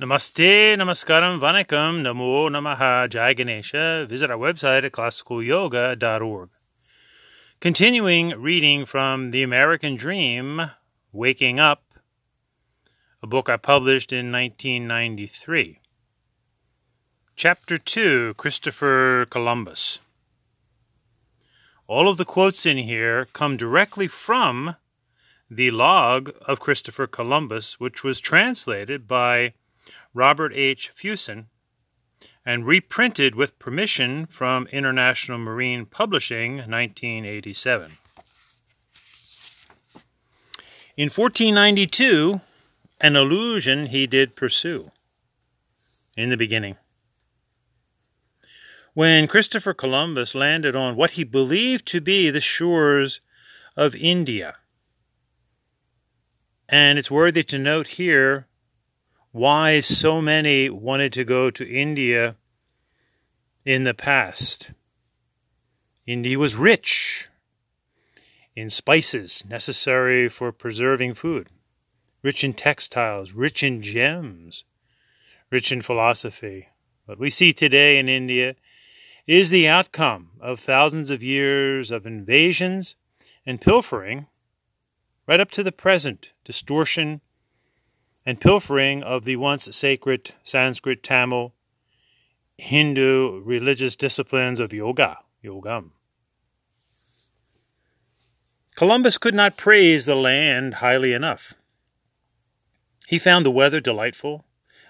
Namaste, Namaskaram, Vanakkam, Namo Namaha, Jai Ganesha. Visit our website at classicalyoga.org. Continuing reading from The American Dream, Waking Up, a book I published in 1993. Chapter 2 Christopher Columbus. All of the quotes in here come directly from the log of Christopher Columbus, which was translated by Robert H. Fuson, and reprinted with permission from International Marine Publishing, 1987. In 1492, an illusion he did pursue in the beginning. When Christopher Columbus landed on what he believed to be the shores of India, and it's worthy to note here why so many wanted to go to India in the past. India was rich in spices necessary for preserving food, rich in textiles, rich in gems, rich in philosophy. What we see today in India is the outcome of thousands of years of invasions and pilfering, right up to the present distortion and pilfering of the once sacred Sanskrit, Tamil, Hindu religious disciplines of yoga, yogam. Columbus could not praise the land highly enough. He found the weather delightful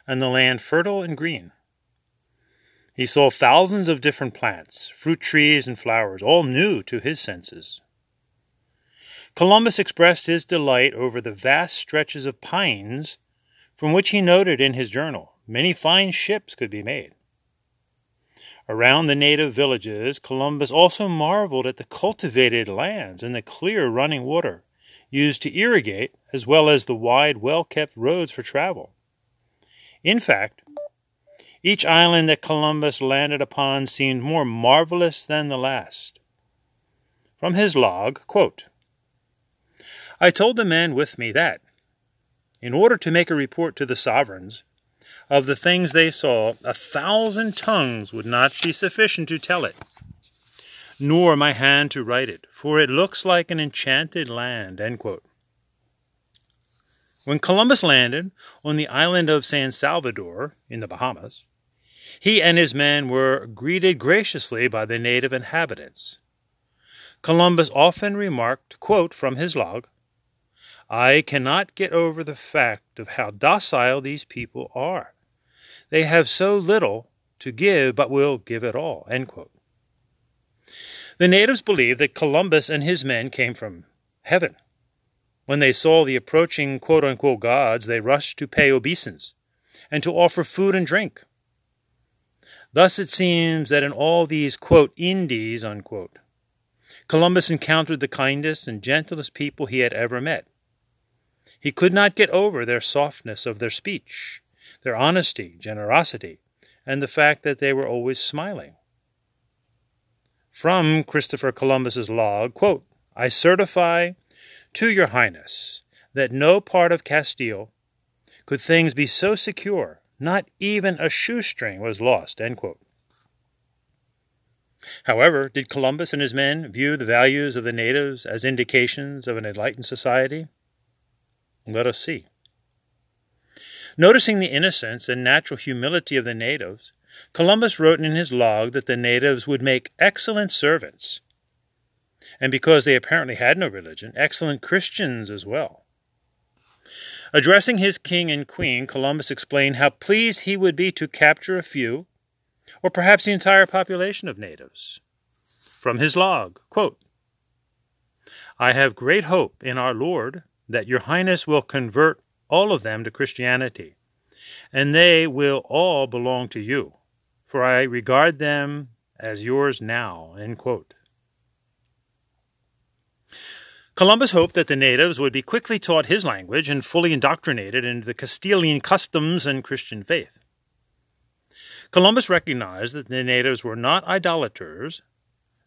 and the land fertile and green. He saw thousands of different plants, fruit trees, and flowers, all new to his senses. Columbus expressed his delight over the vast stretches of pines from which he noted in his journal many fine ships could be made. Around the native villages, Columbus also marveled at the cultivated lands and the clear running water used to irrigate, as well as the wide, well kept roads for travel. In fact, each island that Columbus landed upon seemed more marvelous than the last. From his log, quote, I told the men with me that, in order to make a report to the sovereigns of the things they saw, a thousand tongues would not be sufficient to tell it, nor my hand to write it, for it looks like an enchanted land. When Columbus landed on the island of San Salvador in the Bahamas, he and his men were greeted graciously by the native inhabitants. Columbus often remarked, quote, from his log, I cannot get over the fact of how docile these people are. They have so little to give, but will give it all. The natives believed that Columbus and his men came from heaven. When they saw the approaching quote unquote gods, they rushed to pay obeisance and to offer food and drink. Thus it seems that in all these quote Indies unquote, Columbus encountered the kindest and gentlest people he had ever met. He could not get over their softness of their speech, their honesty, generosity, and the fact that they were always smiling. From Christopher Columbus's log, quote, I certify to your highness that no part of Castile could things be so secure, not even a shoestring was lost, However, did Columbus and his men view the values of the natives as indications of an enlightened society? Let us see. Noticing the innocence and natural humility of the natives, Columbus wrote in his log that the natives would make excellent servants, and because they apparently had no religion, excellent Christians as well. Addressing his king and queen, Columbus explained how pleased he would be to capture a few, or perhaps the entire population of natives. From his log, quote, I have great hope in our Lord that your highness will convert all of them to Christianity, and they will all belong to you, for I regard them as yours now. Columbus hoped that the natives would be quickly taught his language and fully indoctrinated into the Castilian customs and Christian faith. Columbus recognized that the natives were not idolaters,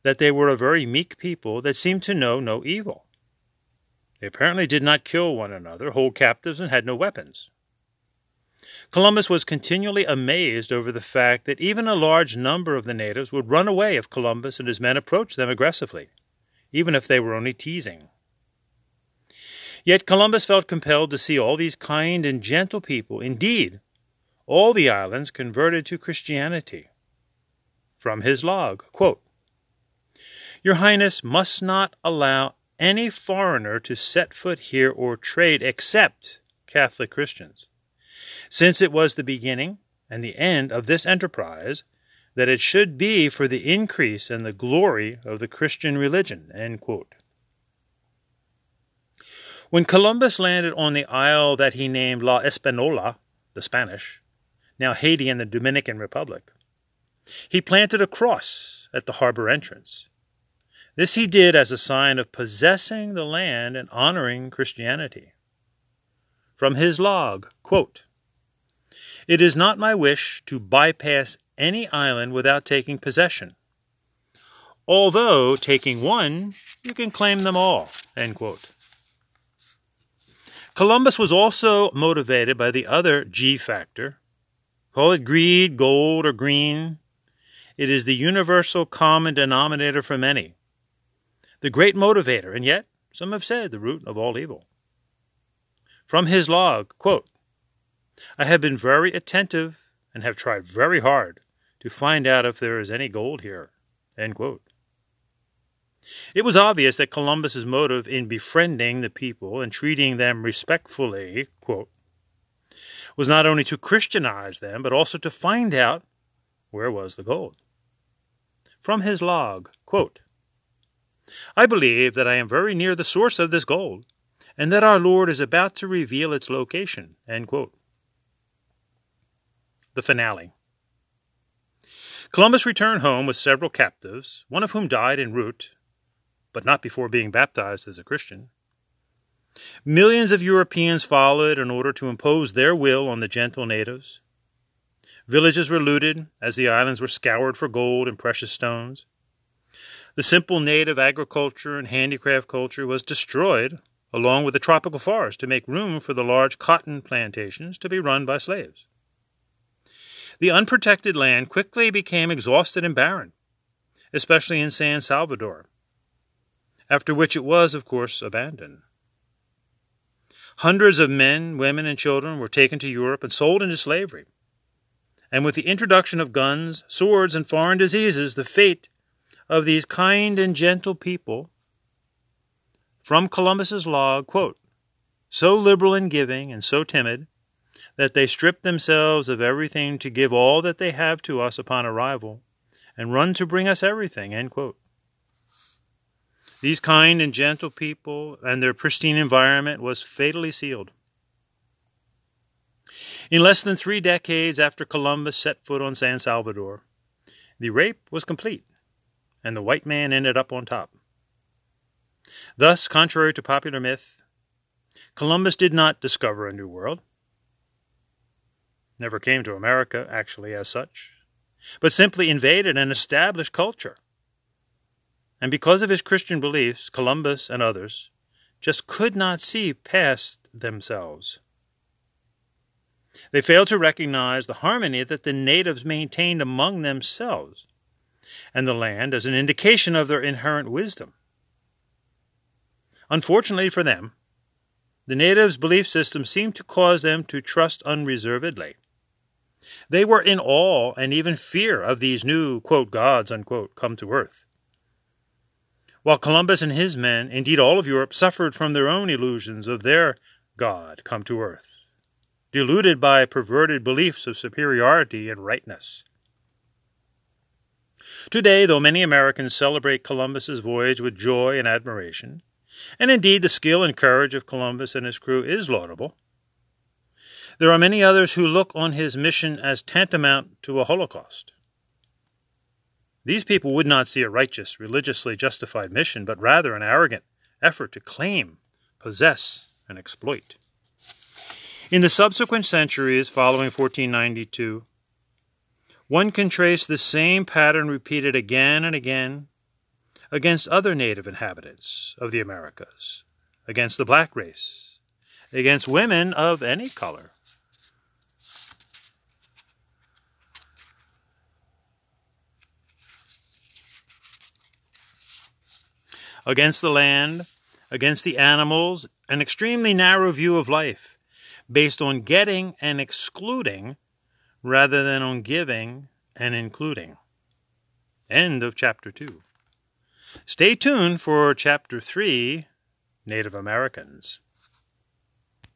that they were a very meek people that seemed to know no evil. They apparently did not kill one another, hold captives, and had no weapons. Columbus was continually amazed over the fact that even a large number of the natives would run away if Columbus and his men approached them aggressively, even if they were only teasing. Yet Columbus felt compelled to see all these kind and gentle people, indeed, all the islands converted to Christianity. From his log, quote, Your Highness must not allow any foreigner to set foot here or trade except Catholic Christians since it was the beginning and the end of this enterprise, that it should be for the increase and the glory of the Christian religion. When Columbus landed on the isle that he named La Espanola, the Spanish, now Haiti and the Dominican Republic, he planted a cross at the harbor entrance. This he did as a sign of possessing the land and honoring Christianity. From his log, quote, it is not my wish to bypass any island without taking possession. Although, taking one, you can claim them all. Columbus was also motivated by the other G factor. Call it greed, gold, or green. It is the universal common denominator for many. The great motivator, and yet, some have said, the root of all evil. From his log, quote, I have been very attentive and have tried very hard to find out if there is any gold here. It was obvious that Columbus's motive in befriending the people and treating them respectfully quote, was not only to Christianize them, but also to find out where was the gold. From his log, quote, I believe that I am very near the source of this gold, and that our Lord is about to reveal its location. The finale. Columbus returned home with several captives, one of whom died en route, but not before being baptized as a Christian. Millions of Europeans followed in order to impose their will on the gentle natives. Villages were looted as the islands were scoured for gold and precious stones. The simple native agriculture and handicraft culture was destroyed, along with the tropical forest, to make room for the large cotton plantations to be run by slaves. The unprotected land quickly became exhausted and barren, especially in San Salvador, after which it was, of course, abandoned. Hundreds of men, women, and children were taken to Europe and sold into slavery. And with the introduction of guns, swords, and foreign diseases, the fate of these kind and gentle people, from Columbus's log, quote, so liberal in giving and so timid, that they strip themselves of everything to give all that they have to us upon arrival, and run to bring us everything. These kind and gentle people and their pristine environment was fatally sealed. In less than three decades after Columbus set foot on San Salvador, the rape was complete, and the white man ended up on top. Thus, contrary to popular myth, Columbus did not discover a new world never came to America, actually, as such, but simply invaded and established culture. And because of his Christian beliefs, Columbus and others just could not see past themselves. They failed to recognize the harmony that the natives maintained among themselves and the land as an indication of their inherent wisdom. Unfortunately for them, the natives' belief system seemed to cause them to trust unreservedly they were in awe and even fear of these new, quote, gods, unquote, come to earth. While Columbus and his men, indeed all of Europe, suffered from their own illusions of their God come to earth, deluded by perverted beliefs of superiority and rightness. Today, though many Americans celebrate Columbus's voyage with joy and admiration, and indeed the skill and courage of Columbus and his crew is laudable, there are many others who look on his mission as tantamount to a Holocaust. These people would not see a righteous, religiously justified mission, but rather an arrogant effort to claim, possess, and exploit. In the subsequent centuries following 1492, one can trace the same pattern repeated again and again against other native inhabitants of the Americas, against the black race, against women of any color. Against the land, against the animals, an extremely narrow view of life based on getting and excluding rather than on giving and including. End of chapter 2. Stay tuned for chapter 3 Native Americans.